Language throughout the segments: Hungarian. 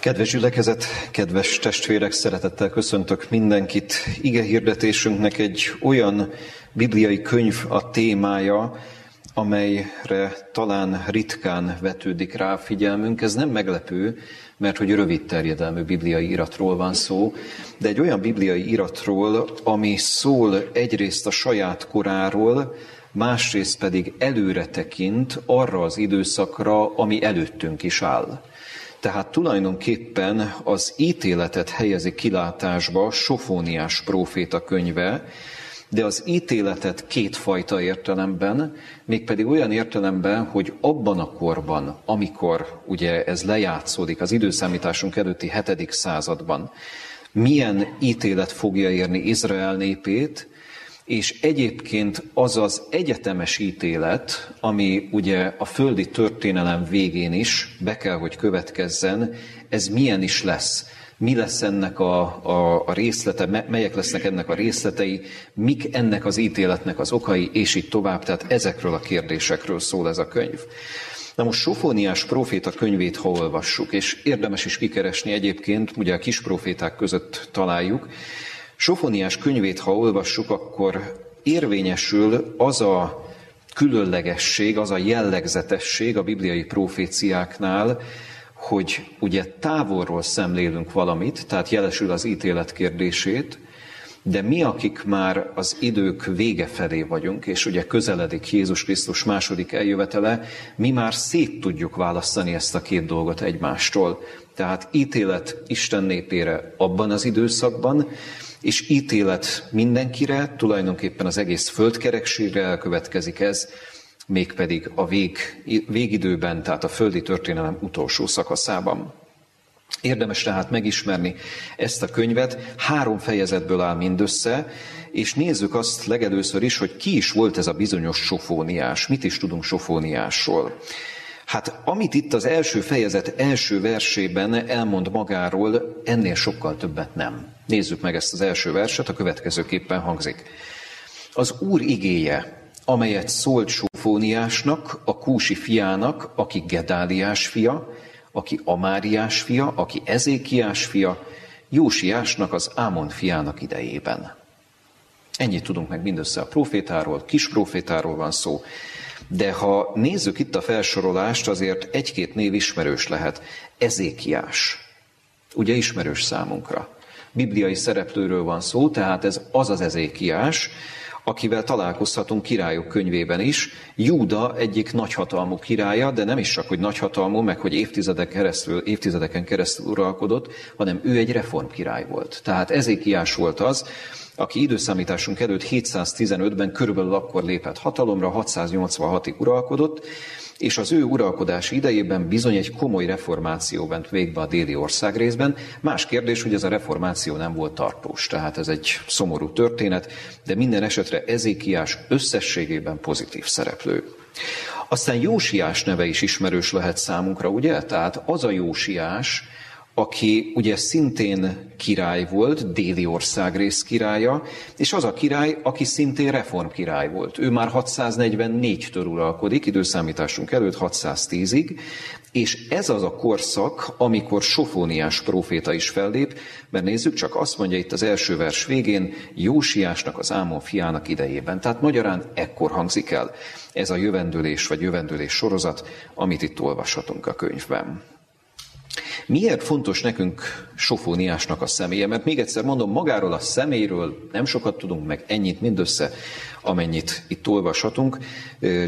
Kedves gyülekezet, kedves testvérek, szeretettel köszöntök mindenkit. Ige hirdetésünknek egy olyan bibliai könyv a témája, amelyre talán ritkán vetődik rá figyelmünk. Ez nem meglepő, mert hogy rövid terjedelmű bibliai iratról van szó, de egy olyan bibliai iratról, ami szól egyrészt a saját koráról, másrészt pedig előre tekint arra az időszakra, ami előttünk is áll. Tehát tulajdonképpen az ítéletet helyezi kilátásba Sofóniás próféta könyve, de az ítéletet kétfajta értelemben, mégpedig olyan értelemben, hogy abban a korban, amikor ugye ez lejátszódik az időszámításunk előtti hetedik században, milyen ítélet fogja érni Izrael népét, és egyébként az az egyetemes ítélet, ami ugye a földi történelem végén is be kell, hogy következzen, ez milyen is lesz. Mi lesz ennek a, a, a részlete, melyek lesznek ennek a részletei, mik ennek az ítéletnek az okai, és így tovább. Tehát ezekről a kérdésekről szól ez a könyv. Na most Sofóniás proféta könyvét, ha olvassuk, és érdemes is kikeresni egyébként, ugye a kis proféták között találjuk, Sofoniás könyvét, ha olvassuk, akkor érvényesül az a különlegesség, az a jellegzetesség a bibliai proféciáknál, hogy ugye távolról szemlélünk valamit, tehát jelesül az ítélet kérdését, de mi, akik már az idők vége felé vagyunk, és ugye közeledik Jézus Krisztus második eljövetele, mi már szét tudjuk választani ezt a két dolgot egymástól. Tehát ítélet Isten népére abban az időszakban, és ítélet mindenkire, tulajdonképpen az egész földkerekségre elkövetkezik ez, mégpedig a vég, végidőben, tehát a földi történelem utolsó szakaszában. Érdemes tehát megismerni ezt a könyvet, három fejezetből áll mindössze, és nézzük azt legelőször is, hogy ki is volt ez a bizonyos sofóniás, mit is tudunk sofóniásról. Hát amit itt az első fejezet első versében elmond magáról, ennél sokkal többet nem. Nézzük meg ezt az első verset, a következőképpen hangzik. Az Úr igéje, amelyet szólt Sófóniásnak, a Kúsi fiának, aki Gedáliás fia, aki Amáriás fia, aki Ezékiás fia, Jósiásnak, az Ámon fiának idejében. Ennyit tudunk meg mindössze a profétáról, kis profétáról van szó, de ha nézzük itt a felsorolást, azért egy-két név ismerős lehet. Ezékiás, ugye ismerős számunkra. Bibliai szereplőről van szó, tehát ez az az Ezékiás, akivel találkozhatunk királyok könyvében is. Júda egyik nagyhatalmú királya, de nem is csak, hogy nagyhatalmú, meg hogy évtizedek keresztül, évtizedeken keresztül uralkodott, hanem ő egy reformkirály volt. Tehát Ezékiás volt az, aki időszámításunk előtt 715-ben körülbelül akkor lépett hatalomra, 686-ig uralkodott, és az ő uralkodási idejében bizony egy komoly reformáció ment végbe a déli ország részben. Más kérdés, hogy ez a reformáció nem volt tartós, tehát ez egy szomorú történet, de minden esetre Ezékiás összességében pozitív szereplő. Aztán Jósiás neve is ismerős lehet számunkra, ugye? Tehát az a Jósiás, aki ugye szintén király volt, déli országrész királya, és az a király, aki szintén reform király volt. Ő már 644-től uralkodik, időszámításunk előtt 610-ig, és ez az a korszak, amikor Sofóniás próféta is fellép, mert nézzük csak, azt mondja itt az első vers végén, Jósiásnak, az Ámon fiának idejében. Tehát magyarán ekkor hangzik el ez a jövendőlés vagy jövendőlés sorozat, amit itt olvashatunk a könyvben. Miért fontos nekünk Sofóniásnak a személye? Mert még egyszer mondom, magáról a személyről nem sokat tudunk meg, ennyit mindössze, amennyit itt olvashatunk,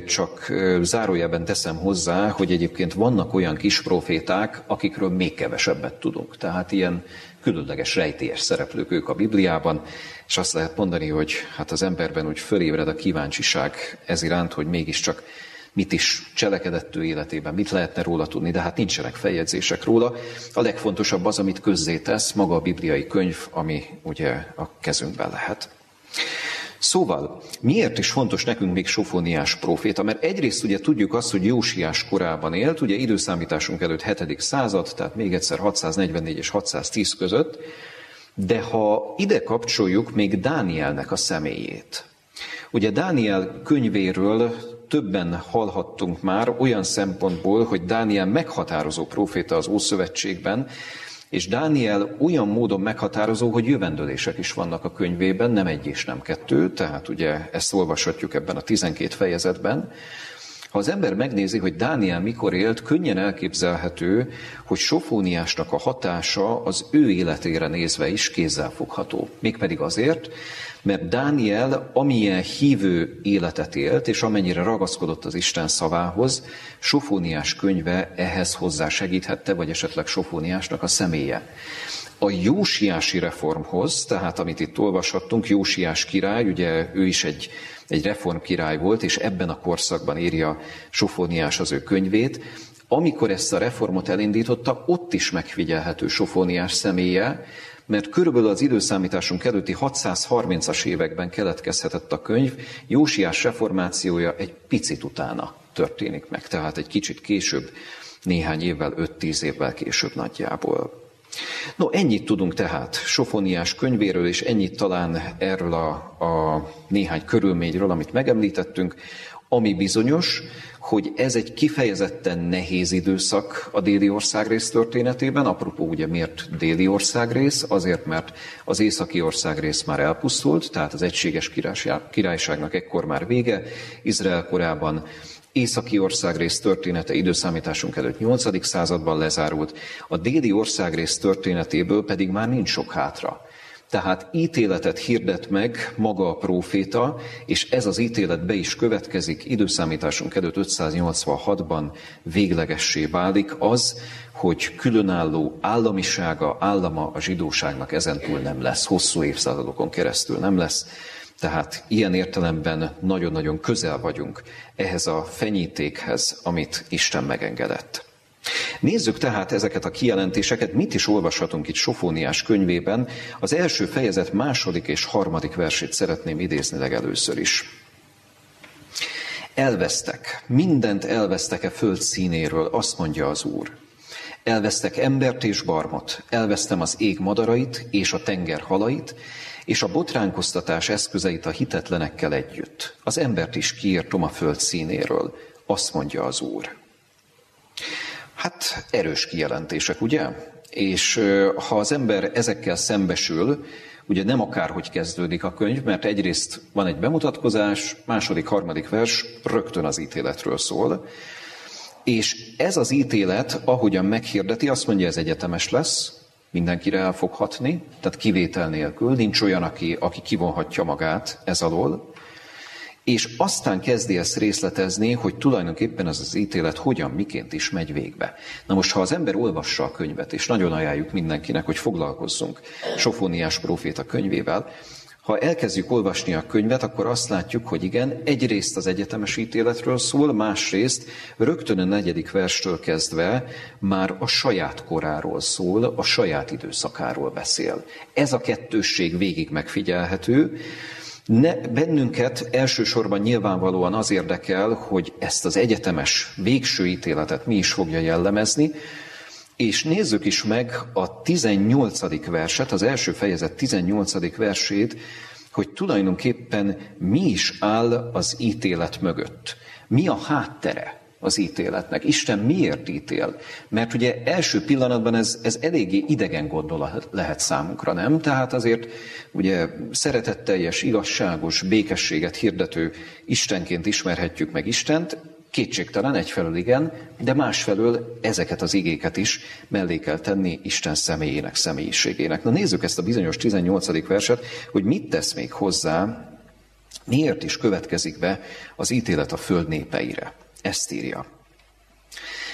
csak zárójelben teszem hozzá, hogy egyébként vannak olyan kis proféták, akikről még kevesebbet tudunk. Tehát ilyen különleges rejtélyes szereplők ők a Bibliában, és azt lehet mondani, hogy hát az emberben úgy fölébred a kíváncsiság ez iránt, hogy mégiscsak mit is cselekedett ő életében, mit lehetne róla tudni, de hát nincsenek feljegyzések róla. A legfontosabb az, amit közzétesz, maga a bibliai könyv, ami ugye a kezünkben lehet. Szóval, miért is fontos nekünk még Sofóniás proféta? Mert egyrészt ugye tudjuk azt, hogy Jósiás korában élt, ugye időszámításunk előtt 7. század, tehát még egyszer 644 és 610 között, de ha ide kapcsoljuk még Dánielnek a személyét, Ugye Dániel könyvéről többen hallhattunk már olyan szempontból, hogy Dániel meghatározó proféta az Ószövetségben, és Dániel olyan módon meghatározó, hogy jövendőlések is vannak a könyvében, nem egy és nem kettő, tehát ugye ezt olvashatjuk ebben a 12 fejezetben. Ha az ember megnézi, hogy Dániel mikor élt, könnyen elképzelhető, hogy Sofóniásnak a hatása az ő életére nézve is kézzelfogható. Mégpedig azért, mert Dániel amilyen hívő életet élt, és amennyire ragaszkodott az Isten szavához, Sofóniás könyve ehhez hozzá segíthette, vagy esetleg Sofóniásnak a személye. A Jósiási reformhoz, tehát amit itt olvashattunk, Jósiás király, ugye ő is egy, egy reform király volt, és ebben a korszakban írja Sofóniás az ő könyvét, amikor ezt a reformot elindította, ott is megfigyelhető Sofóniás személye, mert körülbelül az időszámításunk előtti 630-as években keletkezhetett a könyv, Jósiás reformációja egy picit utána történik meg, tehát egy kicsit később, néhány évvel, 5-10 évvel később nagyjából. No, ennyit tudunk tehát Sofoniás könyvéről, és ennyit talán erről a, a néhány körülményről, amit megemlítettünk. Ami bizonyos, hogy ez egy kifejezetten nehéz időszak a déli országrész történetében. Apropó, ugye miért déli országrész? Azért, mert az északi országrész már elpusztult, tehát az egységes királyságnak ekkor már vége. Izrael korában északi országrész története időszámításunk előtt 8. században lezárult, a déli országrész történetéből pedig már nincs sok hátra. Tehát ítéletet hirdet meg maga a próféta, és ez az ítélet be is következik, időszámításunk előtt 586-ban véglegessé válik az, hogy különálló államisága, állama a zsidóságnak ezentúl nem lesz, hosszú évszázadokon keresztül nem lesz. Tehát ilyen értelemben nagyon-nagyon közel vagyunk ehhez a fenyítékhez, amit Isten megengedett. Nézzük tehát ezeket a kijelentéseket, mit is olvashatunk itt Sofóniás könyvében. Az első fejezet második és harmadik versét szeretném idézni legelőször is. Elvesztek, mindent elvesztek-e föld színéről, azt mondja az Úr. Elvesztek embert és barmot, elvesztem az ég madarait és a tenger halait, és a botránkoztatás eszközeit a hitetlenekkel együtt. Az embert is kiírtom a föld színéről, azt mondja az Úr. Hát erős kijelentések, ugye? És ha az ember ezekkel szembesül, ugye nem akárhogy kezdődik a könyv, mert egyrészt van egy bemutatkozás, második, harmadik vers rögtön az ítéletről szól, és ez az ítélet, ahogyan meghirdeti, azt mondja, ez egyetemes lesz, mindenkire el fog hatni, tehát kivétel nélkül, nincs olyan, aki, aki kivonhatja magát ez alól, és aztán kezdi ezt részletezni, hogy tulajdonképpen ez az ítélet hogyan, miként is megy végbe. Na most, ha az ember olvassa a könyvet, és nagyon ajánljuk mindenkinek, hogy foglalkozzunk Sofóniás proféta könyvével, ha elkezdjük olvasni a könyvet, akkor azt látjuk, hogy igen, egyrészt az egyetemes ítéletről szól, másrészt rögtön a negyedik verstől kezdve már a saját koráról szól, a saját időszakáról beszél. Ez a kettősség végig megfigyelhető, ne, bennünket elsősorban nyilvánvalóan az érdekel, hogy ezt az egyetemes végső ítéletet mi is fogja jellemezni, és nézzük is meg a 18. verset, az első fejezet 18. versét, hogy tulajdonképpen mi is áll az ítélet mögött. Mi a háttere az ítéletnek? Isten miért ítél? Mert ugye első pillanatban ez, ez eléggé idegen gondolat lehet számunkra, nem? Tehát azért ugye szeretetteljes, igazságos, békességet hirdető Istenként ismerhetjük meg Istent, Kétségtelen egyfelől igen, de másfelől ezeket az igéket is mellé kell tenni Isten személyének, személyiségének. Na nézzük ezt a bizonyos 18. verset, hogy mit tesz még hozzá, miért is következik be az ítélet a föld népeire. Ezt írja.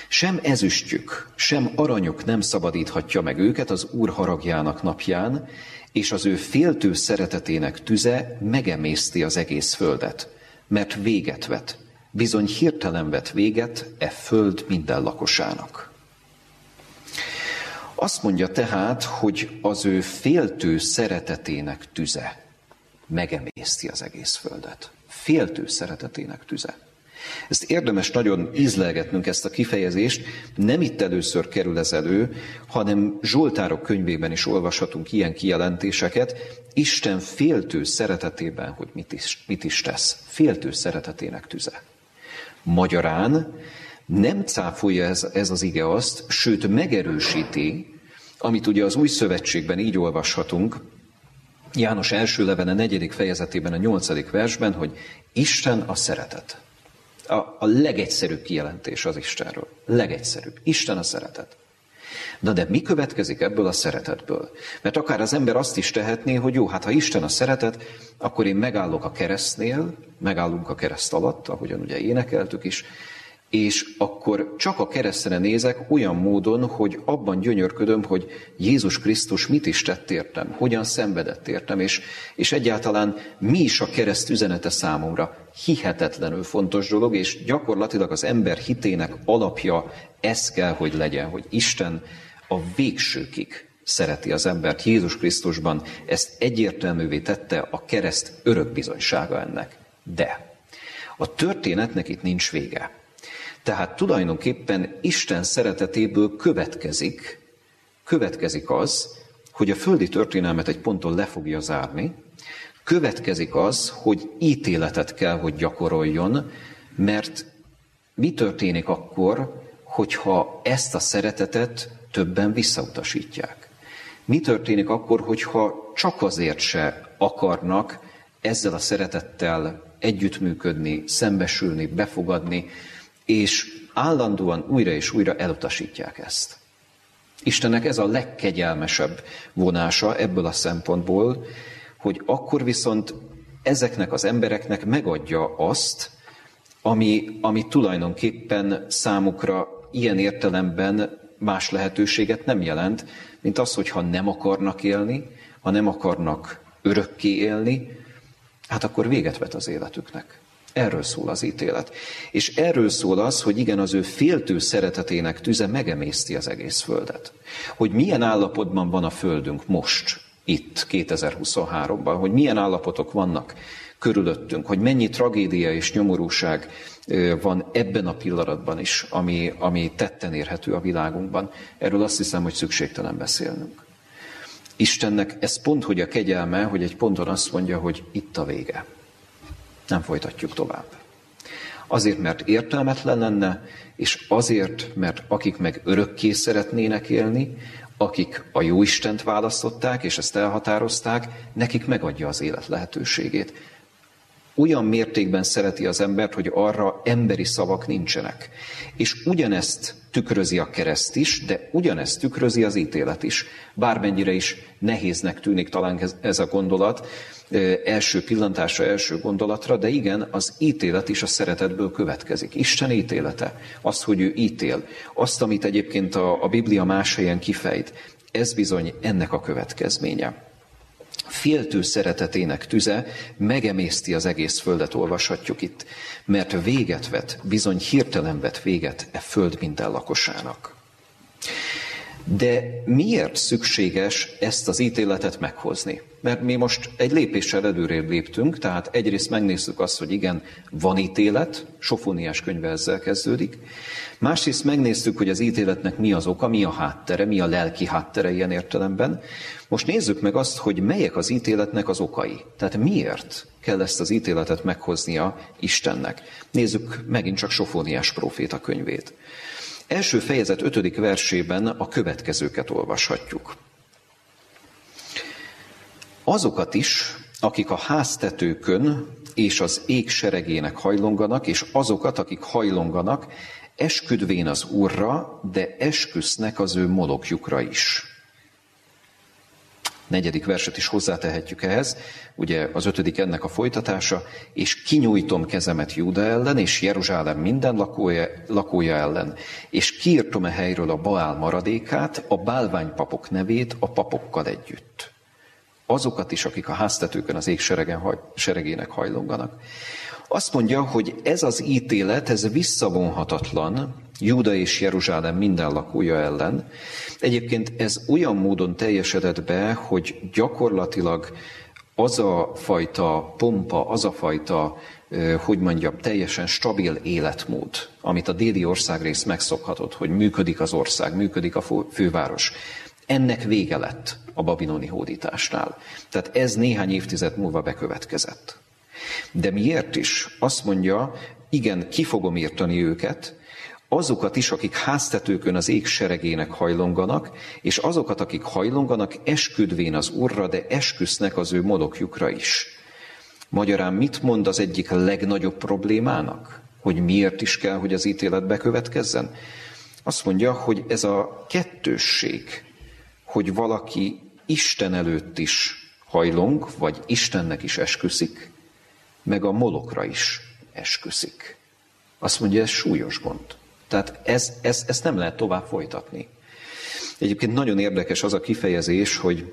Sem ezüstjük, sem aranyuk nem szabadíthatja meg őket az Úr haragjának napján, és az ő féltő szeretetének tüze megemészti az egész földet, mert véget vet bizony hirtelen vett véget e föld minden lakosának. Azt mondja tehát, hogy az ő féltő szeretetének tüze megemészti az egész földet. Féltő szeretetének tüze. Ezt érdemes nagyon ízlelgetnünk ezt a kifejezést, nem itt először kerül ez elő, hanem Zsoltárok könyvében is olvashatunk ilyen kijelentéseket, Isten féltő szeretetében, hogy mit is, mit is tesz. Féltő szeretetének tüze. Magyarán nem cáfolja ez, ez az ige azt, sőt megerősíti, amit ugye az új szövetségben így olvashatunk, János első levene negyedik fejezetében a nyolcadik versben, hogy Isten a szeretet. A, a legegyszerűbb kijelentés az Istenről. Legegyszerűbb. Isten a szeretet. Na de mi következik ebből a szeretetből? Mert akár az ember azt is tehetné, hogy jó, hát ha Isten a szeretet, akkor én megállok a keresztnél, megállunk a kereszt alatt, ahogyan ugye énekeltük is, és akkor csak a keresztre nézek olyan módon, hogy abban gyönyörködöm, hogy Jézus Krisztus mit is tett értem, hogyan szenvedett értem, és, és egyáltalán mi is a kereszt üzenete számomra. Hihetetlenül fontos dolog, és gyakorlatilag az ember hitének alapja ez kell, hogy legyen, hogy Isten a végsőkig szereti az embert Jézus Krisztusban, ezt egyértelművé tette a kereszt örök bizonysága ennek. De a történetnek itt nincs vége. Tehát tulajdonképpen Isten szeretetéből következik, következik az, hogy a földi történelmet egy ponton le fogja zárni, következik az, hogy ítéletet kell, hogy gyakoroljon, mert mi történik akkor, hogyha ezt a szeretetet többen visszautasítják? Mi történik akkor, hogyha csak azért se akarnak ezzel a szeretettel együttműködni, szembesülni, befogadni, és állandóan újra és újra elutasítják ezt. Istennek ez a legkegyelmesebb vonása ebből a szempontból, hogy akkor viszont ezeknek az embereknek megadja azt, ami, ami tulajdonképpen számukra ilyen értelemben más lehetőséget nem jelent, mint az, hogy ha nem akarnak élni, ha nem akarnak örökké élni, hát akkor véget vet az életüknek. Erről szól az ítélet. És erről szól az, hogy igen, az ő féltő szeretetének tüze megemészti az egész földet. Hogy milyen állapotban van a földünk most, itt, 2023-ban, hogy milyen állapotok vannak körülöttünk, hogy mennyi tragédia és nyomorúság van ebben a pillanatban is, ami, ami tetten érhető a világunkban. Erről azt hiszem, hogy szükségtelen beszélnünk. Istennek ez pont, hogy a kegyelme, hogy egy ponton azt mondja, hogy itt a vége. Nem folytatjuk tovább. Azért, mert értelmetlen lenne, és azért, mert akik meg örökké szeretnének élni, akik a jó Istent választották, és ezt elhatározták, nekik megadja az élet lehetőségét. Olyan mértékben szereti az embert, hogy arra emberi szavak nincsenek. És ugyanezt tükrözi a kereszt is, de ugyanezt tükrözi az ítélet is. Bármennyire is nehéznek tűnik talán ez a gondolat, első pillantásra, első gondolatra, de igen, az ítélet is a szeretetből következik. Isten ítélete, az, hogy ő ítél, azt, amit egyébként a, a Biblia más helyen kifejt, ez bizony ennek a következménye. Féltő szeretetének tüze megemészti az egész földet, olvashatjuk itt, mert véget vet, bizony hirtelen vet véget e föld minden lakosának. De miért szükséges ezt az ítéletet meghozni? Mert mi most egy lépéssel előrébb léptünk, tehát egyrészt megnézzük azt, hogy igen, van ítélet, Sofóniás könyve ezzel kezdődik. Másrészt megnéztük, hogy az ítéletnek mi az oka, mi a háttere, mi a lelki háttere ilyen értelemben. Most nézzük meg azt, hogy melyek az ítéletnek az okai. Tehát miért kell ezt az ítéletet meghoznia Istennek. Nézzük megint csak Sofóniás próféta könyvét. Első fejezet ötödik versében a következőket olvashatjuk. Azokat is, akik a háztetőkön és az ég seregének hajlonganak, és azokat, akik hajlonganak, esküdvén az Úrra, de esküsznek az ő molokjukra is negyedik verset is hozzátehetjük ehhez, ugye az ötödik ennek a folytatása, és kinyújtom kezemet Júda ellen, és Jeruzsálem minden lakója, lakója ellen, és kiírtom a helyről a Baál maradékát, a bálványpapok nevét a papokkal együtt. Azokat is, akik a háztetőkön az ég seregen, seregének hajlonganak. Azt mondja, hogy ez az ítélet, ez visszavonhatatlan, Júda és Jeruzsálem minden lakója ellen. Egyébként ez olyan módon teljesedett be, hogy gyakorlatilag az a fajta pompa, az a fajta, hogy mondjam, teljesen stabil életmód, amit a déli országrész megszokhatott, hogy működik az ország, működik a főváros. Ennek vége lett a babiloni hódításnál. Tehát ez néhány évtized múlva bekövetkezett. De miért is? Azt mondja, igen, ki fogom írtani őket, azokat is, akik háztetőkön az ég seregének hajlonganak, és azokat, akik hajlonganak, esküdvén az Urra, de esküsznek az ő molokjukra is. Magyarán mit mond az egyik legnagyobb problémának? Hogy miért is kell, hogy az ítélet bekövetkezzen? Azt mondja, hogy ez a kettősség, hogy valaki Isten előtt is hajlong, vagy Istennek is esküszik, meg a molokra is esküszik. Azt mondja, ez súlyos gond. Tehát ez, ez, nem lehet tovább folytatni. Egyébként nagyon érdekes az a kifejezés, hogy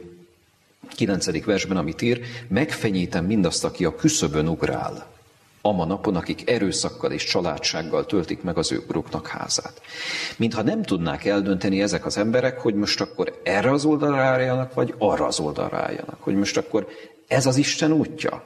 9. versben, amit ír, megfenyítem mindazt, aki a küszöbön ugrál, ama napon, akik erőszakkal és családsággal töltik meg az ő uruknak házát. Mintha nem tudnák eldönteni ezek az emberek, hogy most akkor erre az oldalra álljanak, vagy arra az oldalra álljanak. Hogy most akkor ez az Isten útja,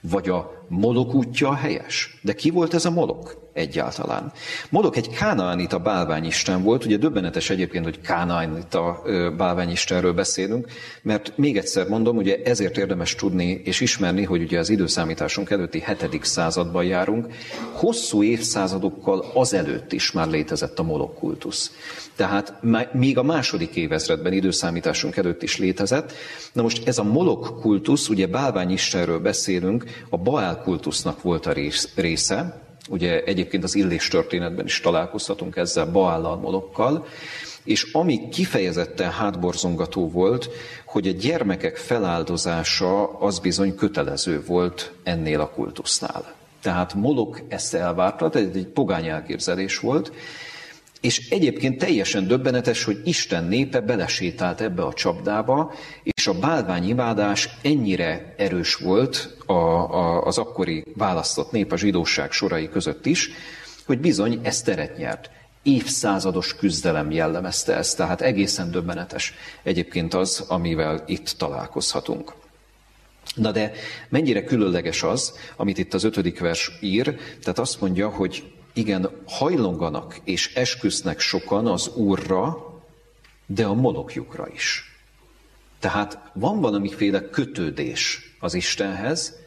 vagy a Molok útja helyes. De ki volt ez a Molok egyáltalán? Molok egy kánaánita bálványisten volt, ugye döbbenetes egyébként, hogy kánaánita bálványistenről beszélünk, mert még egyszer mondom, ugye ezért érdemes tudni és ismerni, hogy ugye az időszámításunk előtti hetedik században járunk, hosszú évszázadokkal azelőtt is már létezett a Molok kultusz. Tehát még a második évezredben időszámításunk előtt is létezett. Na most ez a Molok kultusz, ugye bálványistenről beszélünk, a Baál kultusznak volt a része, ugye egyébként az Illés történetben is találkozhatunk ezzel Baállal, Molokkal, és ami kifejezetten hátborzongató volt, hogy a gyermekek feláldozása az bizony kötelező volt ennél a kultusznál. Tehát Molok ezt elvárta, ez egy pogány elképzelés volt, és egyébként teljesen döbbenetes, hogy Isten népe belesétált ebbe a csapdába, és a bálványimádás ennyire erős volt a, a, az akkori választott nép a zsidóság sorai között is, hogy bizony ez teret nyert. Évszázados küzdelem jellemezte ezt, tehát egészen döbbenetes egyébként az, amivel itt találkozhatunk. Na de mennyire különleges az, amit itt az ötödik vers ír, tehát azt mondja, hogy igen, hajlonganak és esküsznek sokan az Úrra, de a molokjukra is. Tehát van valamiféle kötődés az Istenhez,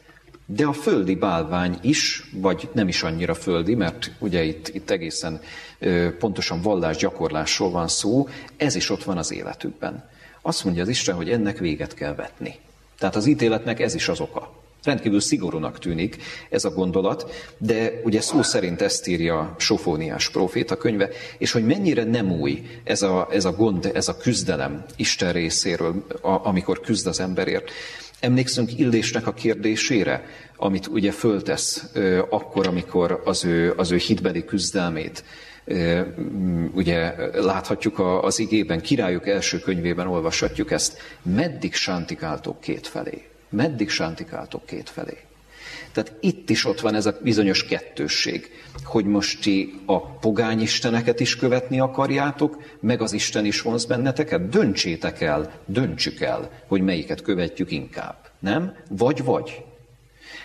de a földi bálvány is, vagy nem is annyira földi, mert ugye itt, itt egészen ö, pontosan vallás gyakorlásról van szó, ez is ott van az életükben. Azt mondja az Isten, hogy ennek véget kell vetni. Tehát az ítéletnek ez is az oka. Rendkívül szigorúnak tűnik ez a gondolat, de ugye szó szerint ezt írja Sofóniás proféta könyve, és hogy mennyire nem új ez a, ez a gond, ez a küzdelem Isten részéről, a, amikor küzd az emberért. Emlékszünk Illésnek a kérdésére, amit ugye föltesz ö, akkor, amikor az ő, az ő hitbeli küzdelmét ugye láthatjuk az igében, királyok első könyvében olvashatjuk ezt, meddig sántikáltok két felé meddig sántikáltok két felé. Tehát itt is ott van ez a bizonyos kettősség, hogy most ti a pogány isteneket is követni akarjátok, meg az Isten is vonz benneteket, döntsétek el, döntsük el, hogy melyiket követjük inkább. Nem? Vagy vagy.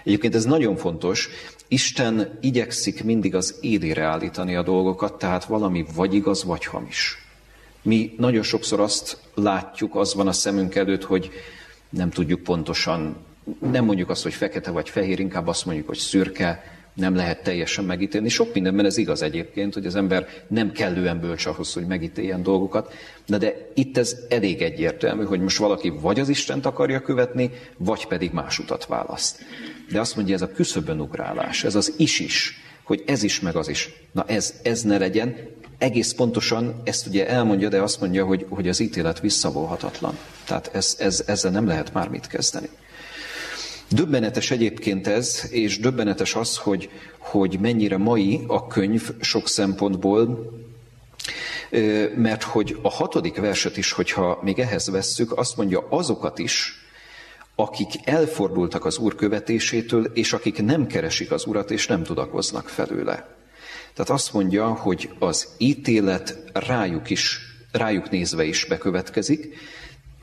Egyébként ez nagyon fontos, Isten igyekszik mindig az élére állítani a dolgokat, tehát valami vagy igaz, vagy hamis. Mi nagyon sokszor azt látjuk, az van a szemünk előtt, hogy nem tudjuk pontosan, nem mondjuk azt, hogy fekete vagy fehér, inkább azt mondjuk, hogy szürke, nem lehet teljesen megítélni. Sok mindenben ez igaz egyébként, hogy az ember nem kellően bölcs ahhoz, hogy megítéljen dolgokat, de, de itt ez elég egyértelmű, hogy most valaki vagy az Istent akarja követni, vagy pedig más utat választ. De azt mondja, ez a küszöbön ugrálás, ez az is is, hogy ez is, meg az is. Na ez, ez ne legyen, egész pontosan ezt ugye elmondja, de azt mondja, hogy, hogy az ítélet visszavolhatatlan. Tehát ez, ez, ezzel nem lehet már mit kezdeni. Döbbenetes egyébként ez, és döbbenetes az, hogy, hogy mennyire mai a könyv sok szempontból, mert hogy a hatodik verset is, hogyha még ehhez vesszük, azt mondja azokat is, akik elfordultak az Úr követésétől, és akik nem keresik az Urat, és nem tudakoznak felőle. Tehát azt mondja, hogy az ítélet rájuk is, rájuk nézve is bekövetkezik.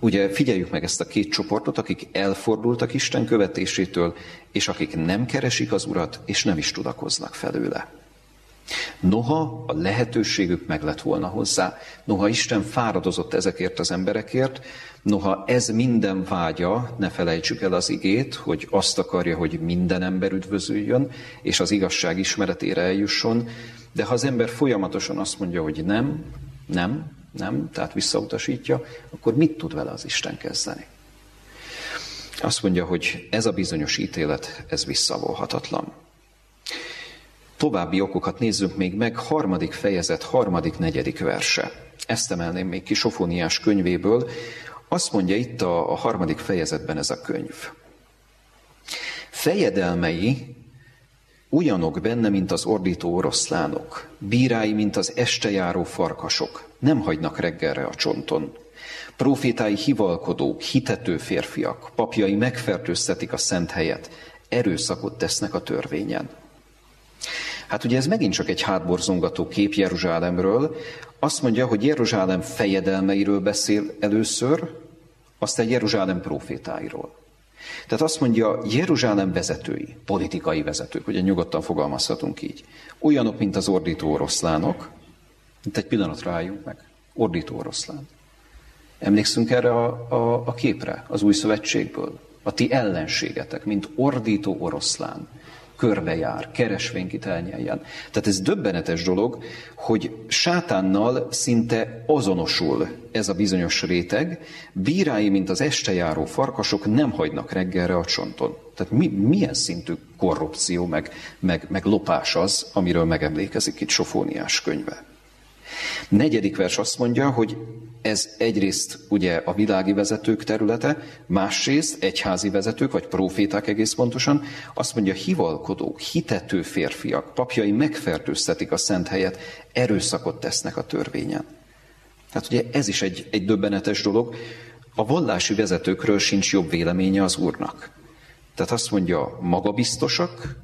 Ugye figyeljük meg ezt a két csoportot, akik elfordultak Isten követésétől, és akik nem keresik az Urat, és nem is tudakoznak felőle. Noha a lehetőségük meg lett volna hozzá, noha Isten fáradozott ezekért az emberekért, noha ez minden vágya, ne felejtsük el az igét, hogy azt akarja, hogy minden ember üdvözüljön, és az igazság ismeretére eljusson, de ha az ember folyamatosan azt mondja, hogy nem, nem, nem, tehát visszautasítja, akkor mit tud vele az Isten kezdeni? Azt mondja, hogy ez a bizonyos ítélet, ez visszavolhatatlan. További okokat nézzünk még meg, harmadik fejezet, harmadik, negyedik verse. Ezt emelném még ki Sofóniás könyvéből. Azt mondja itt a, a harmadik fejezetben ez a könyv. Fejedelmei olyanok benne, mint az ordító oroszlánok, bírái, mint az este járó farkasok, nem hagynak reggelre a csonton. Profétái hivalkodók, hitető férfiak, papjai megfertőztetik a szent helyet, erőszakot tesznek a törvényen. Hát ugye ez megint csak egy hátborzongató kép Jeruzsálemről. Azt mondja, hogy Jeruzsálem fejedelmeiről beszél először, aztán Jeruzsálem profétáiról. Tehát azt mondja, Jeruzsálem vezetői, politikai vezetők, ugye nyugodtan fogalmazhatunk így, olyanok, mint az ordító oroszlánok, mint egy pillanatra álljunk meg, ordító oroszlán. Emlékszünk erre a, a, a képre az új szövetségből? A ti ellenségetek, mint ordító oroszlán körbejár, keresvén elnyeljen. Tehát ez döbbenetes dolog, hogy sátánnal szinte azonosul ez a bizonyos réteg, bírái, mint az este járó farkasok nem hagynak reggelre a csonton. Tehát mi, milyen szintű korrupció, meg, meg, meg lopás az, amiről megemlékezik itt Sofóniás könyve. Negyedik vers azt mondja, hogy ez egyrészt ugye a világi vezetők területe, másrészt egyházi vezetők, vagy proféták egész pontosan, azt mondja, hivalkodók, hitető férfiak, papjai megfertőztetik a szent helyet, erőszakot tesznek a törvényen. Tehát ugye ez is egy, egy döbbenetes dolog. A vallási vezetőkről sincs jobb véleménye az Úrnak. Tehát azt mondja, magabiztosak,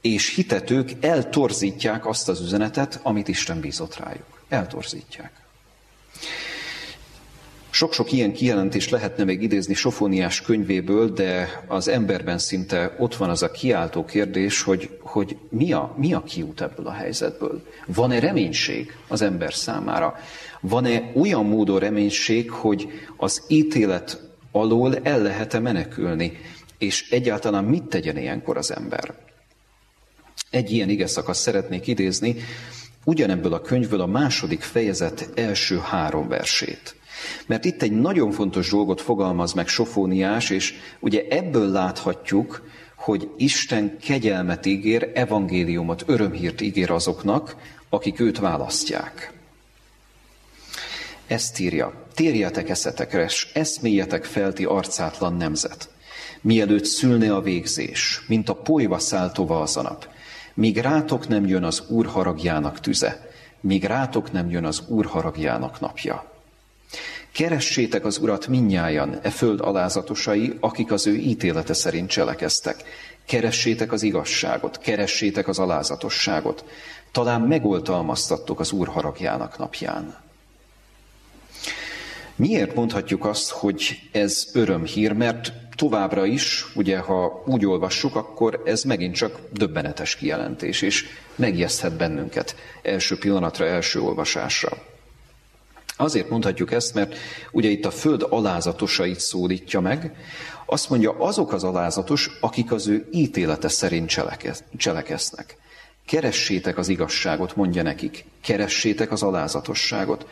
és hitetők eltorzítják azt az üzenetet, amit Isten bízott rájuk. Eltorzítják. Sok-sok ilyen kijelentést lehetne még idézni Sofóniás könyvéből, de az emberben szinte ott van az a kiáltó kérdés, hogy, hogy mi, a, mi a kiút ebből a helyzetből? Van-e reménység az ember számára? Van-e olyan módon reménység, hogy az ítélet alól el lehet-e menekülni? És egyáltalán mit tegyen ilyenkor az ember? Egy ilyen ige szakasz szeretnék idézni, ugyanebből a könyvből a második fejezet első három versét. Mert itt egy nagyon fontos dolgot fogalmaz meg Sofóniás, és ugye ebből láthatjuk, hogy Isten kegyelmet ígér, evangéliumot, örömhírt ígér azoknak, akik őt választják. Ezt írja, térjetek eszetekre, s eszméljetek felti arcátlan nemzet, mielőtt szülne a végzés, mint a polyva száll tova az a nap, míg rátok nem jön az Úr haragjának tüze, míg rátok nem jön az Úr haragjának napja. Keressétek az Urat minnyájan, e föld alázatosai, akik az ő ítélete szerint cselekeztek. Keressétek az igazságot, keressétek az alázatosságot. Talán megoltalmaztattok az Úr haragjának napján. Miért mondhatjuk azt, hogy ez örömhír? Mert továbbra is, ugye ha úgy olvassuk, akkor ez megint csak döbbenetes kijelentés, és megjeszthet bennünket első pillanatra, első olvasásra. Azért mondhatjuk ezt, mert ugye itt a föld alázatosait szólítja meg, azt mondja, azok az alázatos, akik az ő ítélete szerint cselekez, cselekeznek. Keressétek az igazságot, mondja nekik, keressétek az alázatosságot,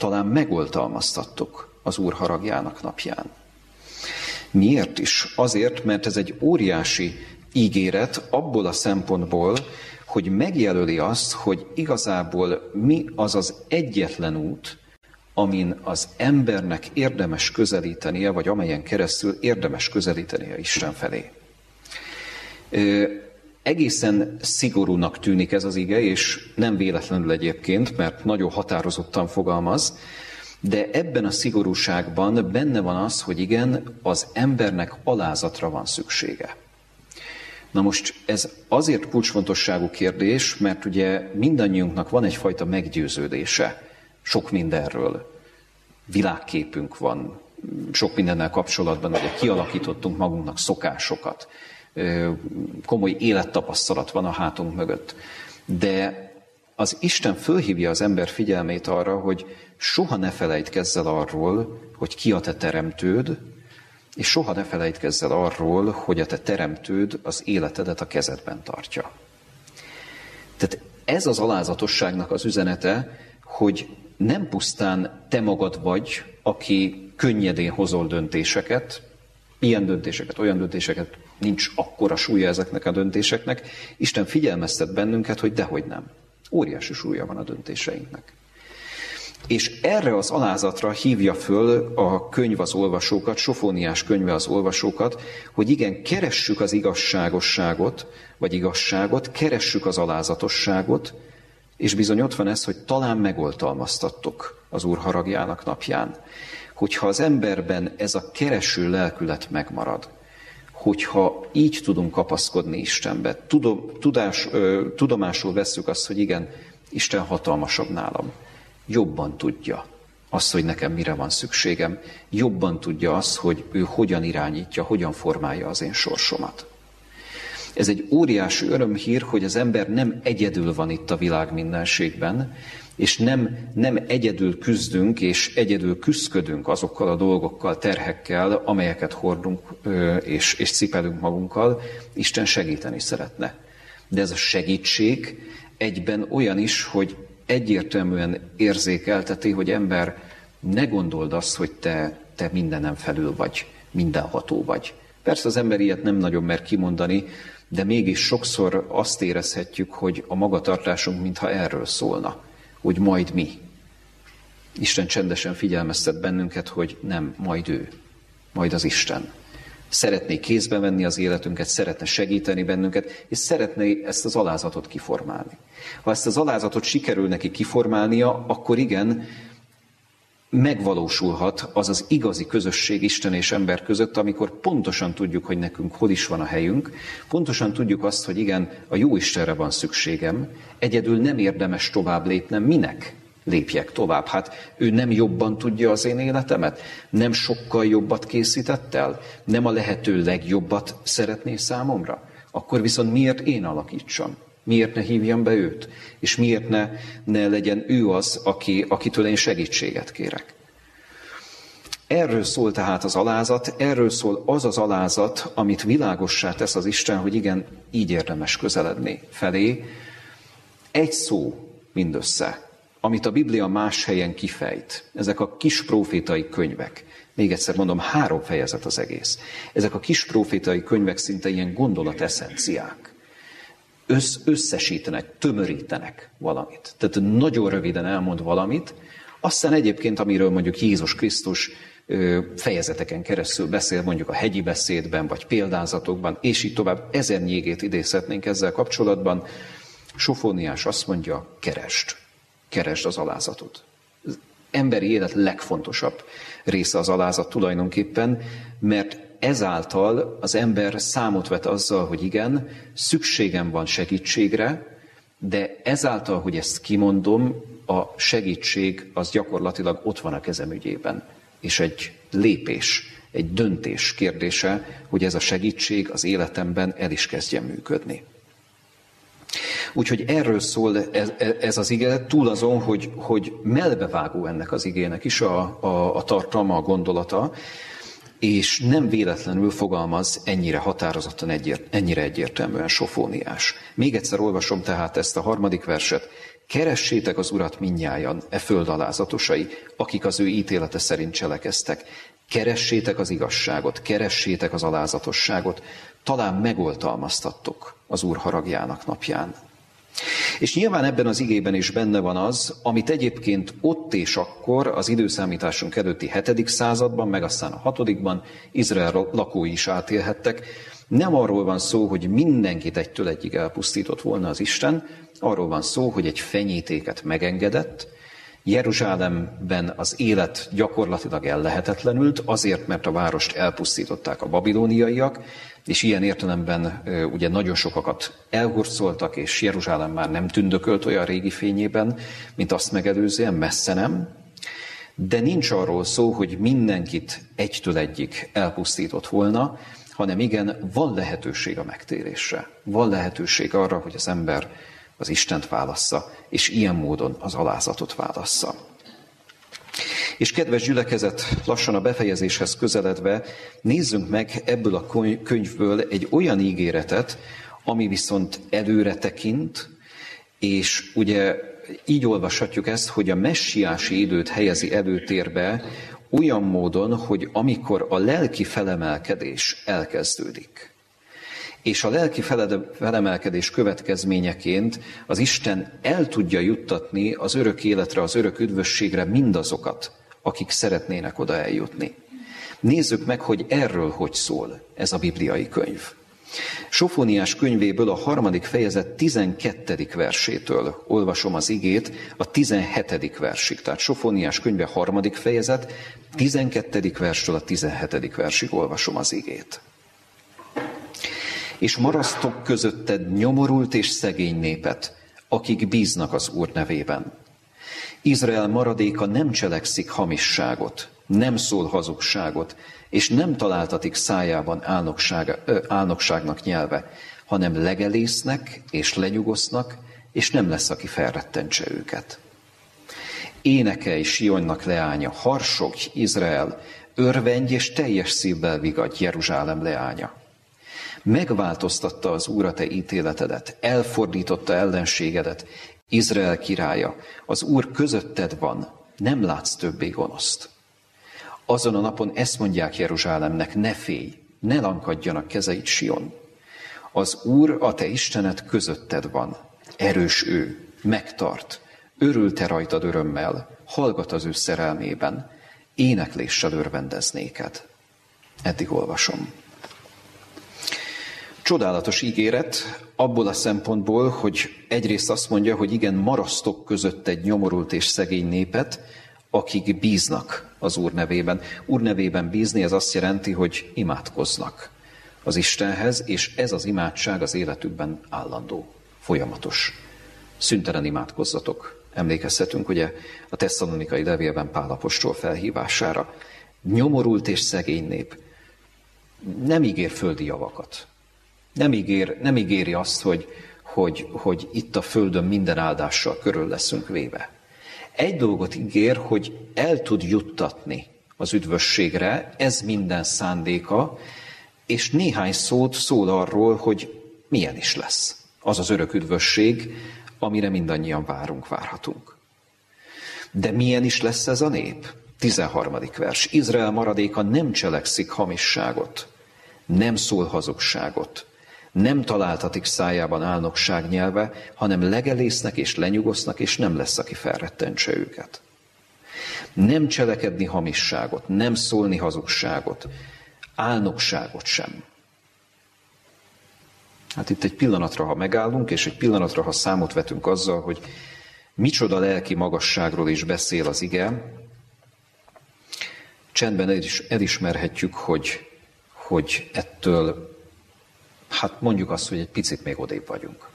talán megoltalmaztattok az Úr haragjának napján. Miért is? Azért, mert ez egy óriási ígéret abból a szempontból, hogy megjelöli azt, hogy igazából mi az az egyetlen út, amin az embernek érdemes közelítenie, vagy amelyen keresztül érdemes közelítenie Isten felé. Egészen szigorúnak tűnik ez az ige, és nem véletlenül egyébként, mert nagyon határozottan fogalmaz, de ebben a szigorúságban benne van az, hogy igen, az embernek alázatra van szüksége. Na most ez azért kulcsfontosságú kérdés, mert ugye mindannyiunknak van egyfajta meggyőződése sok mindenről. Világképünk van, sok mindennel kapcsolatban, ugye kialakítottunk magunknak szokásokat, komoly élettapasztalat van a hátunk mögött. De az Isten fölhívja az ember figyelmét arra, hogy soha ne felejtkezz el arról, hogy ki a te teremtőd, és soha ne felejtkezz el arról, hogy a te teremtőd az életedet a kezedben tartja. Tehát ez az alázatosságnak az üzenete, hogy nem pusztán te magad vagy, aki könnyedén hozol döntéseket, ilyen döntéseket, olyan döntéseket, nincs akkora súlya ezeknek a döntéseknek. Isten figyelmeztet bennünket, hogy dehogy nem. Óriási súlya van a döntéseinknek. És erre az alázatra hívja föl a könyv az olvasókat, Sofóniás könyve az olvasókat, hogy igen, keressük az igazságosságot, vagy igazságot, keressük az alázatosságot, és bizony ott van ez, hogy talán megoltalmaztattok az Úr haragjának napján. Hogyha az emberben ez a kereső lelkület megmarad, hogyha így tudunk kapaszkodni Istenbe, tudom, tudás, ö, tudomásul vesszük azt, hogy igen, Isten hatalmasabb nálam, jobban tudja azt, hogy nekem mire van szükségem, jobban tudja azt, hogy ő hogyan irányítja, hogyan formálja az én sorsomat. Ez egy óriási örömhír, hogy az ember nem egyedül van itt a világ mindenségben, és nem, nem egyedül küzdünk, és egyedül küzdködünk azokkal a dolgokkal, terhekkel, amelyeket hordunk és, és cipelünk magunkkal, Isten segíteni szeretne. De ez a segítség egyben olyan is, hogy egyértelműen érzékelteti, hogy ember, ne gondold azt, hogy te, te mindenem felül vagy, mindenható vagy. Persze az ember ilyet nem nagyon mer kimondani, de mégis sokszor azt érezhetjük, hogy a magatartásunk mintha erről szólna, hogy majd mi. Isten csendesen figyelmeztet bennünket, hogy nem, majd ő, majd az Isten. Szeretné kézbe venni az életünket, szeretne segíteni bennünket, és szeretné ezt az alázatot kiformálni. Ha ezt az alázatot sikerül neki kiformálnia, akkor igen, megvalósulhat az az igazi közösség Isten és ember között, amikor pontosan tudjuk, hogy nekünk hol is van a helyünk, pontosan tudjuk azt, hogy igen, a jó Istenre van szükségem, egyedül nem érdemes tovább lépnem, minek lépjek tovább? Hát ő nem jobban tudja az én életemet? Nem sokkal jobbat készített el? Nem a lehető legjobbat szeretné számomra? Akkor viszont miért én alakítsam? Miért ne hívjam be őt? És miért ne, ne legyen ő az, aki, akitől én segítséget kérek? Erről szól tehát az alázat, erről szól az az alázat, amit világossá tesz az Isten, hogy igen, így érdemes közeledni felé. Egy szó mindössze, amit a Biblia más helyen kifejt. Ezek a kis profétai könyvek. Még egyszer mondom, három fejezet az egész. Ezek a kis profétai könyvek szinte ilyen gondolat eszenciák össz, összesítenek, tömörítenek valamit. Tehát nagyon röviden elmond valamit, aztán egyébként, amiről mondjuk Jézus Krisztus fejezeteken keresztül beszél, mondjuk a hegyi beszédben, vagy példázatokban, és így tovább, ezer nyégét idézhetnénk ezzel kapcsolatban. Sofóniás azt mondja, kerest, keresd az alázatot. Az emberi élet legfontosabb része az alázat tulajdonképpen, mert ezáltal az ember számot vet azzal, hogy igen, szükségem van segítségre, de ezáltal, hogy ezt kimondom, a segítség az gyakorlatilag ott van a kezem ügyében. És egy lépés, egy döntés kérdése, hogy ez a segítség az életemben el is kezdjen működni. Úgyhogy erről szól ez, ez az ige, túl azon, hogy, hogy melbevágó ennek az igének is a, a, a tartalma, a gondolata, és nem véletlenül fogalmaz ennyire határozottan, egyért, ennyire egyértelműen sofóniás. Még egyszer olvasom tehát ezt a harmadik verset. Keressétek az Urat minnyájan, e föld alázatosai, akik az ő ítélete szerint cselekeztek. Keressétek az igazságot, keressétek az alázatosságot, talán megoltalmaztattok az Úr haragjának napján. És nyilván ebben az igében is benne van az, amit egyébként ott és akkor az időszámításunk előtti hetedik században, meg aztán a hatodikban Izrael lakói is átélhettek. Nem arról van szó, hogy mindenkit egytől egyig elpusztított volna az Isten, arról van szó, hogy egy fenyítéket megengedett, Jeruzsálemben az élet gyakorlatilag ellehetetlenült, azért, mert a várost elpusztították a babilóniaiak, és ilyen értelemben ugye nagyon sokakat elhurcoltak, és Jeruzsálem már nem tündökölt olyan régi fényében, mint azt megelőzően, messze nem. De nincs arról szó, hogy mindenkit egytől egyik elpusztított volna, hanem igen, van lehetőség a megtérésre. Van lehetőség arra, hogy az ember az Istent válassza, és ilyen módon az alázatot válassza. És kedves gyülekezet, lassan a befejezéshez közeledve nézzünk meg ebből a könyvből egy olyan ígéretet, ami viszont előre tekint, és ugye így olvashatjuk ezt, hogy a messiási időt helyezi előtérbe olyan módon, hogy amikor a lelki felemelkedés elkezdődik, és a lelki felemelkedés következményeként az Isten el tudja juttatni az örök életre, az örök üdvösségre mindazokat, akik szeretnének oda eljutni. Nézzük meg, hogy erről hogy szól ez a bibliai könyv. Sofóniás könyvéből a harmadik fejezet 12. versétől olvasom az igét a 17. versig. Tehát Sofóniás könyve harmadik fejezet, 12. verstől a 17. versig olvasom az igét. És marasztok közötted nyomorult és szegény népet, akik bíznak az Úr nevében. Izrael maradéka nem cselekszik hamisságot, nem szól hazugságot, és nem találtatik szájában álnokság, ö, álnokságnak nyelve, hanem legelésznek és lenyugosznak, és nem lesz, aki felrettentse őket. Énekelj Sionnak leánya, harsog Izrael, örvendj és teljes szívvel vigadj Jeruzsálem leánya. Megváltoztatta az Úr a te ítéletedet, elfordította ellenségedet, Izrael királya, az Úr közötted van, nem látsz többé gonoszt. Azon a napon ezt mondják Jeruzsálemnek, ne félj, ne lankadjanak kezeit Sion. Az Úr, a te Istened közötted van, erős ő, megtart, örül te rajtad örömmel, hallgat az ő szerelmében, énekléssel örvendeznéked. Eddig olvasom. Csodálatos ígéret abból a szempontból, hogy egyrészt azt mondja, hogy igen, marasztok között egy nyomorult és szegény népet, akik bíznak az Úr nevében. Úr nevében bízni, ez azt jelenti, hogy imádkoznak az Istenhez, és ez az imádság az életükben állandó, folyamatos. Szüntelen imádkozzatok. Emlékezhetünk ugye a tesszalonikai levélben Pálapostól felhívására. Nyomorult és szegény nép nem ígér földi javakat. Nem, ígér, nem ígéri azt, hogy, hogy, hogy itt a Földön minden áldással körül leszünk véve. Egy dolgot ígér, hogy el tud juttatni az üdvösségre, ez minden szándéka, és néhány szót szól arról, hogy milyen is lesz az az örök üdvösség, amire mindannyian várunk, várhatunk. De milyen is lesz ez a nép? 13. vers. Izrael maradéka nem cselekszik hamisságot, nem szól hazugságot, nem találtatik szájában álnokság nyelve, hanem legelésznek és lenyugosznak, és nem lesz, aki felrettentse őket. Nem cselekedni hamisságot, nem szólni hazugságot, álnokságot sem. Hát itt egy pillanatra, ha megállunk, és egy pillanatra, ha számot vetünk azzal, hogy micsoda lelki magasságról is beszél az ige, csendben elismerhetjük, hogy, hogy ettől hát mondjuk azt, hogy egy picit még odébb vagyunk.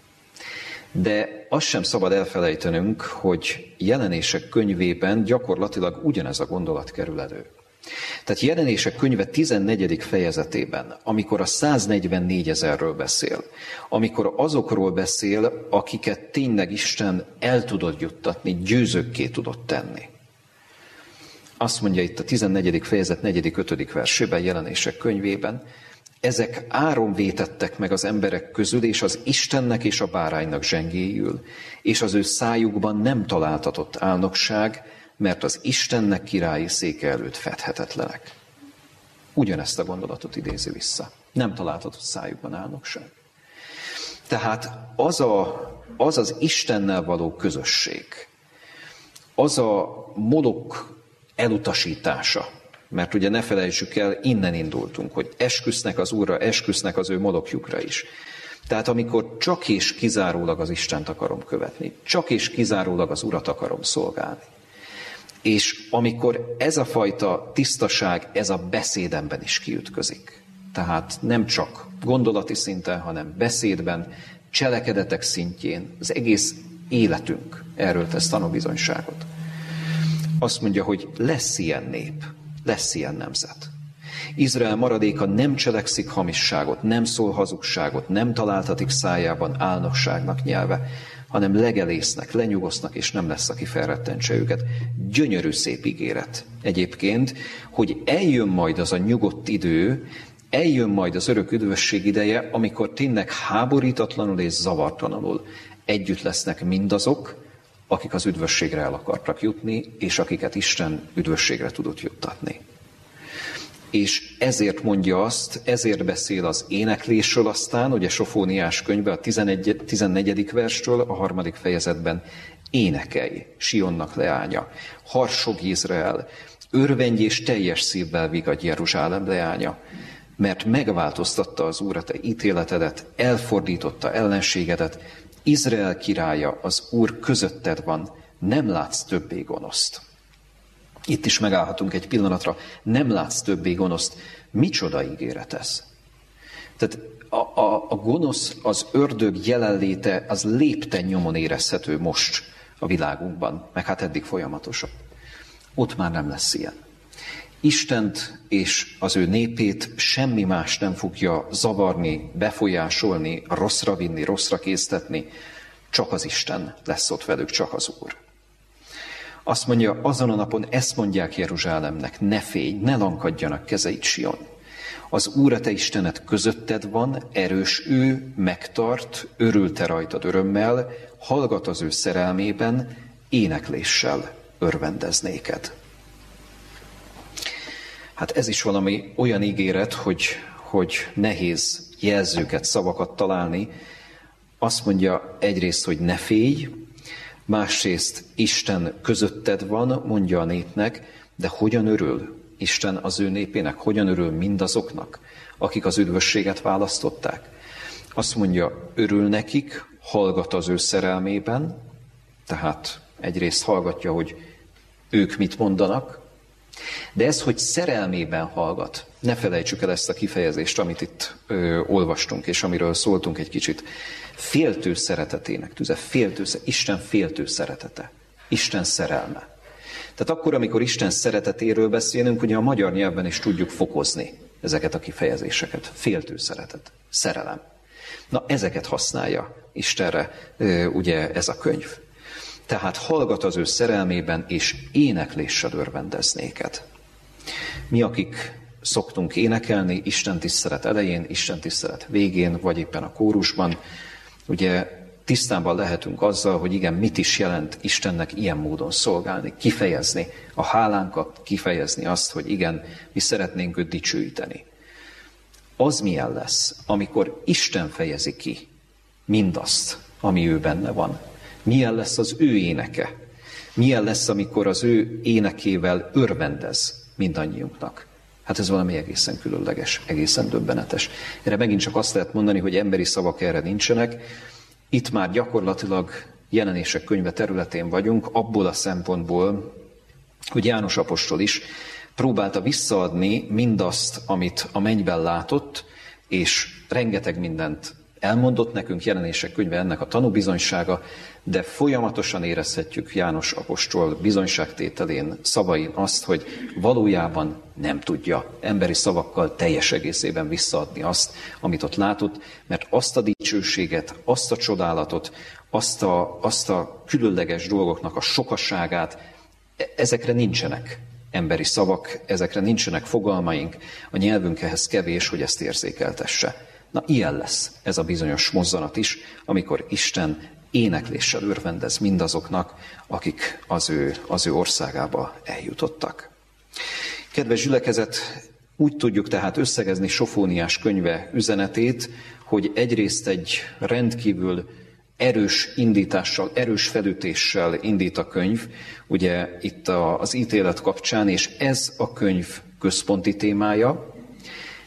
De azt sem szabad elfelejtenünk, hogy jelenések könyvében gyakorlatilag ugyanez a gondolat kerül elő. Tehát jelenések könyve 14. fejezetében, amikor a 144 ezerről beszél, amikor azokról beszél, akiket tényleg Isten el tudott juttatni, győzőkké tudott tenni. Azt mondja itt a 14. fejezet 4. 5. versében, jelenések könyvében, ezek áron vétettek meg az emberek közül, és az Istennek és a báránynak zsengéjül, és az ő szájukban nem találtatott álnokság, mert az Istennek királyi széke előtt fedhetetlenek. Ugyanezt a gondolatot idézi vissza. Nem találtatott szájukban álnokság. Tehát az, a, az az Istennel való közösség, az a molok elutasítása, mert ugye ne felejtsük el, innen indultunk, hogy esküsznek az Úrra, esküsznek az ő molokjukra is. Tehát amikor csak és kizárólag az Istent akarom követni, csak és kizárólag az Urat akarom szolgálni. És amikor ez a fajta tisztaság, ez a beszédemben is kiütközik. Tehát nem csak gondolati szinten, hanem beszédben, cselekedetek szintjén, az egész életünk erről tesz tanúbizonyságot. Azt mondja, hogy lesz ilyen nép, lesz ilyen nemzet. Izrael maradéka nem cselekszik hamisságot, nem szól hazugságot, nem találtatik szájában álnokságnak nyelve, hanem legelésznek, lenyugosznak, és nem lesz, aki felrettentse őket. Gyönyörű szép ígéret egyébként, hogy eljön majd az a nyugodt idő, eljön majd az örök üdvösség ideje, amikor tényleg háborítatlanul és zavartalanul együtt lesznek mindazok, akik az üdvösségre el akartak jutni, és akiket Isten üdvösségre tudott juttatni. És ezért mondja azt, ezért beszél az éneklésről aztán, ugye Sofóniás könyve a 11, 14. verstől, a harmadik fejezetben énekelj, Sionnak leánya, harsog Izrael, örvendj és teljes szívvel vigadj Jeruzsálem leánya, mert megváltoztatta az Úr a te ítéletedet, elfordította ellenségedet, Izrael királya, az Úr közötted van, nem látsz többé gonoszt. Itt is megállhatunk egy pillanatra, nem látsz többé gonoszt. Micsoda ígéret ez? Tehát a, a, a gonosz, az ördög jelenléte, az lépten nyomon érezhető most a világunkban, meg hát eddig folyamatosan. Ott már nem lesz ilyen. Istent és az ő népét semmi más nem fogja zavarni, befolyásolni, rosszra vinni, rosszra késztetni, csak az Isten lesz ott velük, csak az Úr. Azt mondja, azon a napon ezt mondják Jeruzsálemnek, ne félj, ne lankadjanak kezeit Sion. Az Úr a te Istenet közötted van, erős ő, megtart, örül te rajtad örömmel, hallgat az ő szerelmében, énekléssel örvendeznéked. Hát ez is valami olyan ígéret, hogy, hogy nehéz jelzőket, szavakat találni. Azt mondja egyrészt, hogy ne félj, másrészt Isten közötted van, mondja a népnek, de hogyan örül Isten az ő népének, hogyan örül mindazoknak, akik az üdvösséget választották. Azt mondja, örül nekik, hallgat az ő szerelmében, tehát egyrészt hallgatja, hogy ők mit mondanak, de ez, hogy szerelmében hallgat, ne felejtsük el ezt a kifejezést, amit itt ö, olvastunk, és amiről szóltunk egy kicsit. Féltő szeretetének tüze, féltő, Isten féltő szeretete, Isten szerelme. Tehát akkor, amikor Isten szeretetéről beszélünk, ugye a magyar nyelvben is tudjuk fokozni ezeket a kifejezéseket. Féltő szeretet, szerelem. Na, ezeket használja Istenre ugye ez a könyv. Tehát hallgat az ő szerelmében, és énekléssel örvendeznéket. Mi, akik szoktunk énekelni Isten tisztelet elején, Isten tisztelet végén, vagy éppen a kórusban, ugye tisztában lehetünk azzal, hogy igen, mit is jelent Istennek ilyen módon szolgálni, kifejezni a hálánkat, kifejezni azt, hogy igen, mi szeretnénk őt dicsőíteni. Az milyen lesz, amikor Isten fejezi ki mindazt, ami ő benne van, milyen lesz az ő éneke? Milyen lesz, amikor az ő énekével örvendez mindannyiunknak? Hát ez valami egészen különleges, egészen döbbenetes. Erre megint csak azt lehet mondani, hogy emberi szavak erre nincsenek. Itt már gyakorlatilag jelenések könyve területén vagyunk, abból a szempontból, hogy János apostol is próbálta visszaadni mindazt, amit a mennyben látott, és rengeteg mindent elmondott nekünk jelenések könyve ennek a tanúbizonysága, de folyamatosan érezhetjük János apostol bizonyságtételén, szavain azt, hogy valójában nem tudja emberi szavakkal teljes egészében visszaadni azt, amit ott látott, mert azt a dicsőséget, azt a csodálatot, azt a, azt a különleges dolgoknak a sokasságát, ezekre nincsenek emberi szavak, ezekre nincsenek fogalmaink, a nyelvünk ehhez kevés, hogy ezt érzékeltesse. Na, ilyen lesz ez a bizonyos mozzanat is, amikor Isten énekléssel örvendez mindazoknak, akik az ő, az ő országába eljutottak. Kedves gyülekezet, úgy tudjuk tehát összegezni Sofóniás könyve üzenetét, hogy egyrészt egy rendkívül erős indítással, erős felütéssel indít a könyv, ugye itt az ítélet kapcsán, és ez a könyv központi témája,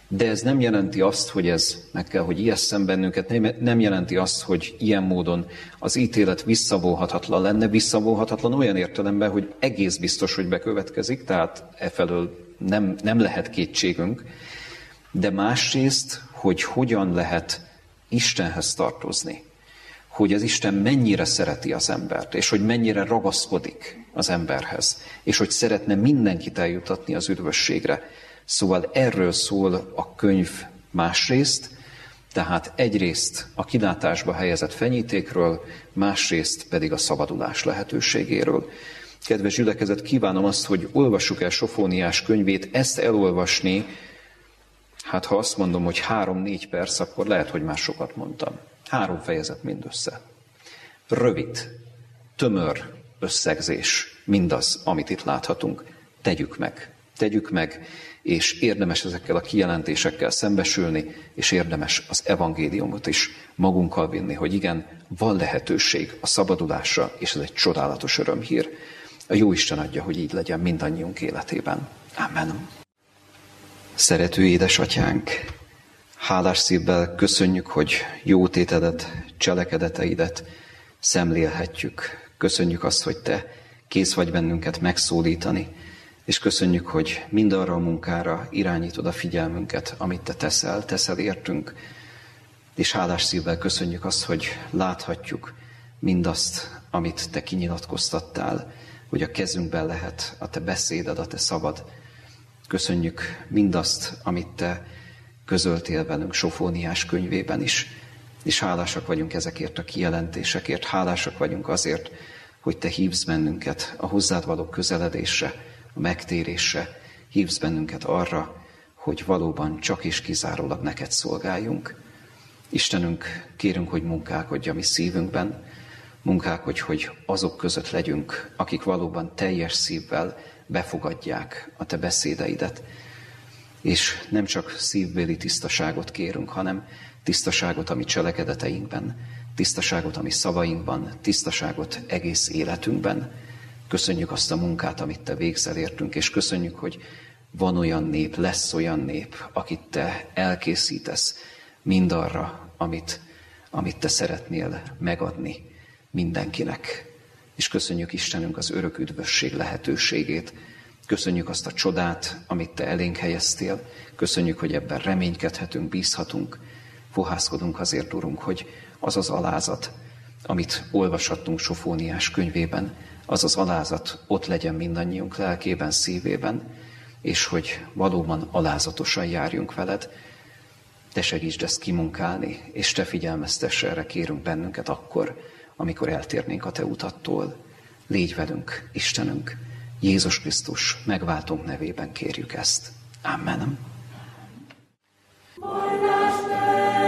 de ez nem jelenti azt, hogy ez meg kell, hogy ijesszem bennünket, nem jelenti azt, hogy ilyen módon az ítélet visszavóhatatlan lenne, visszavóhatatlan olyan értelemben, hogy egész biztos, hogy bekövetkezik, tehát e felől nem, nem lehet kétségünk, de másrészt, hogy hogyan lehet Istenhez tartozni, hogy az Isten mennyire szereti az embert, és hogy mennyire ragaszkodik az emberhez, és hogy szeretne mindenkit eljutatni az üdvösségre. Szóval erről szól a könyv másrészt, Tehát egyrészt a kilátásba helyezett fenyítékről, másrészt pedig a szabadulás lehetőségéről. Kedves gyülekezet, kívánom azt, hogy olvassuk el Sofóniás könyvét, ezt elolvasni, hát ha azt mondom, hogy három-négy perc, akkor lehet, hogy már sokat mondtam. Három fejezet mindössze. Rövid, tömör összegzés, mindaz, amit itt láthatunk. Tegyük meg, tegyük meg, és érdemes ezekkel a kijelentésekkel szembesülni, és érdemes az evangéliumot is magunkkal vinni, hogy igen, van lehetőség a szabadulásra, és ez egy csodálatos örömhír. A jó Isten adja, hogy így legyen mindannyiunk életében. Amen. Szerető édesatyánk, hálás szívvel köszönjük, hogy jó tétedet, cselekedeteidet szemlélhetjük. Köszönjük azt, hogy Te kész vagy bennünket megszólítani, és köszönjük, hogy mindarra a munkára irányítod a figyelmünket, amit Te teszel, teszel értünk, és hálás szívvel köszönjük azt, hogy láthatjuk mindazt, amit Te kinyilatkoztattál, hogy a kezünkben lehet a Te beszéded, a Te szabad. Köszönjük mindazt, amit Te közöltél velünk Sofóniás könyvében is, és hálásak vagyunk ezekért a kijelentésekért, hálásak vagyunk azért, hogy Te hívsz bennünket a hozzád való közeledésre, a megtérésre, hívsz bennünket arra, hogy valóban csak és kizárólag neked szolgáljunk. Istenünk, kérünk, hogy munkálkodj a mi szívünkben, munkálkodj, hogy azok között legyünk, akik valóban teljes szívvel befogadják a te beszédeidet. És nem csak szívbéli tisztaságot kérünk, hanem tisztaságot a mi cselekedeteinkben, tisztaságot a mi szavainkban, tisztaságot egész életünkben. Köszönjük azt a munkát, amit Te végzel értünk, és köszönjük, hogy van olyan nép, lesz olyan nép, akit Te elkészítesz mindarra, amit, amit Te szeretnél megadni mindenkinek. És köszönjük Istenünk az örök üdvösség lehetőségét. Köszönjük azt a csodát, amit Te elénk helyeztél. Köszönjük, hogy ebben reménykedhetünk, bízhatunk. Fohászkodunk azért, Urunk, hogy az az alázat, amit olvashattunk Sofóniás könyvében, az az alázat ott legyen mindannyiunk lelkében, szívében, és hogy valóban alázatosan járjunk veled, te segítsd ezt kimunkálni, és te figyelmeztess erre kérünk bennünket akkor, amikor eltérnénk a te utattól. Légy velünk, Istenünk, Jézus Krisztus megváltunk nevében kérjük ezt. Amen. Amen.